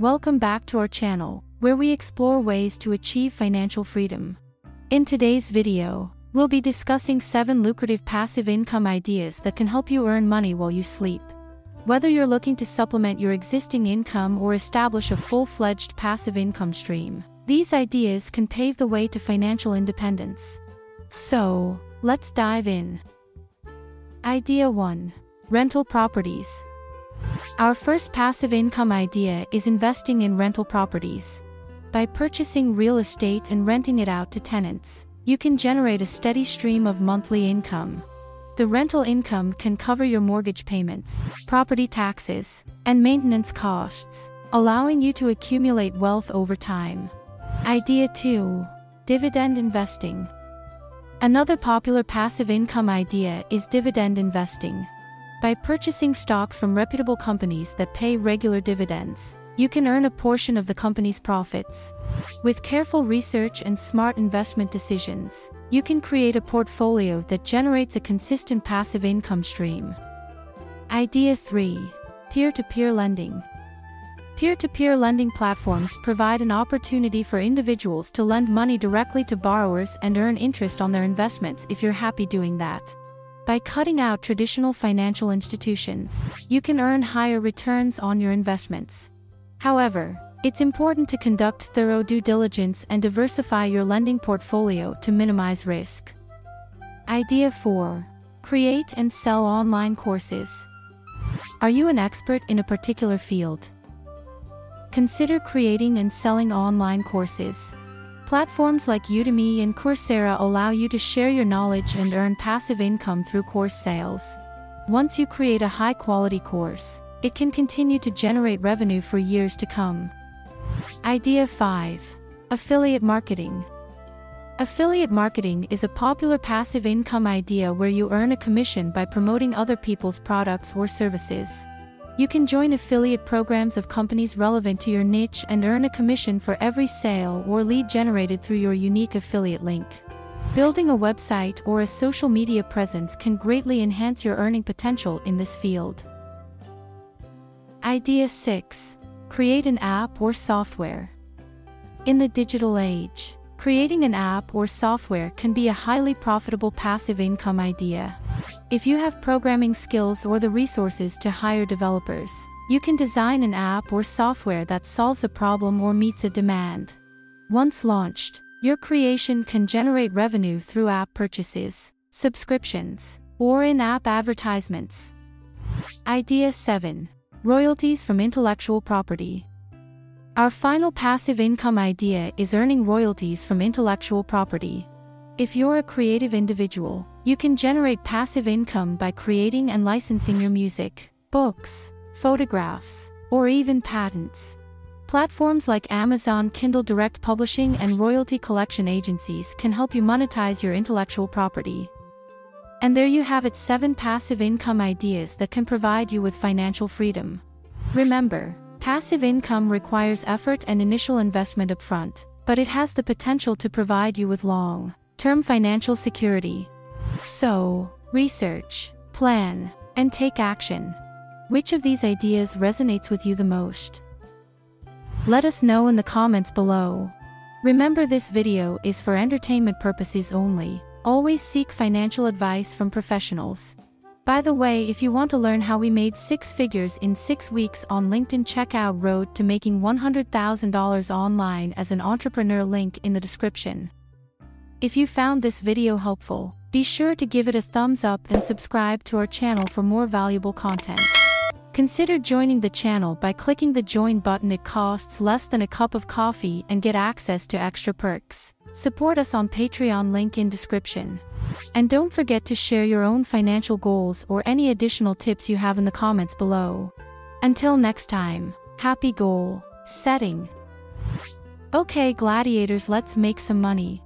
Welcome back to our channel, where we explore ways to achieve financial freedom. In today's video, we'll be discussing 7 lucrative passive income ideas that can help you earn money while you sleep. Whether you're looking to supplement your existing income or establish a full-fledged passive income stream, these ideas can pave the way to financial independence. So, let's dive in. Idea 1. Rental properties. Our first passive income idea is investing in rental properties. By purchasing real estate and renting it out to tenants, you can generate a steady stream of monthly income. The rental income can cover your mortgage payments, property taxes, and maintenance costs, allowing you to accumulate wealth over time. Idea 2. Dividend investing. Another popular passive income idea is dividend investing. By purchasing stocks from reputable companies that pay regular dividends, you can earn a portion of the company's profits. With careful research and smart investment decisions, you can create a portfolio that generates a consistent passive income stream. Idea 3. Peer-to-peer lending. Peer-to-peer lending platforms provide an opportunity for individuals to lend money directly to borrowers and earn interest on their investments if you're happy doing that. By cutting out traditional financial institutions, you can earn higher returns on your investments. However, it's important to conduct thorough due diligence and diversify your lending portfolio to minimize risk. Idea 4. Create and sell online courses. Are you an expert in a particular field? Consider creating and selling online courses. Platforms like Udemy and Coursera allow you to share your knowledge and earn passive income through course sales. Once you create a high-quality course, it can continue to generate revenue for years to come. Idea 5. Affiliate Marketing Affiliate marketing is a popular passive income idea where you earn a commission by promoting other people's products or services. You can join affiliate programs of companies relevant to your niche and earn a commission for every sale or lead generated through your unique affiliate link. Building a website or a social media presence can greatly enhance your earning potential in this field. Idea 6. Create an app or software. In the digital age, creating an app or software can be a highly profitable passive income idea. If you have programming skills or the resources to hire developers, you can design an app or software that solves a problem or meets a demand. Once launched, your creation can generate revenue through app purchases, subscriptions, or in-app advertisements. Idea 7. Royalties from intellectual property. Our final passive income idea is earning royalties from intellectual property. If you're a creative individual, you can generate passive income by creating and licensing your music, books, photographs, or even patents. Platforms like Amazon Kindle Direct Publishing and royalty collection agencies can help you monetize your intellectual property. And there you have it 7 passive income ideas that can provide you with financial freedom. Remember, passive income requires effort and initial investment upfront, but it has the potential to provide you with long, Term financial security. So, research, plan, and take action. Which of these ideas resonates with you the most? Let us know in the comments below. Remember this video is for entertainment purposes only. Always seek financial advice from professionals. By the way, if you want to learn how we made six figures in six weeks on LinkedIn, check out Road to Making $100,000 Online as an Entrepreneur link in the description. If you found this video helpful, be sure to give it a thumbs up and subscribe to our channel for more valuable content. Consider joining the channel by clicking the join button it costs less than a cup of coffee and get access to extra perks. Support us on Patreon link in description. And don't forget to share your own financial goals or any additional tips you have in the comments below. Until next time, happy goal setting. Okay gladiators let's make some money.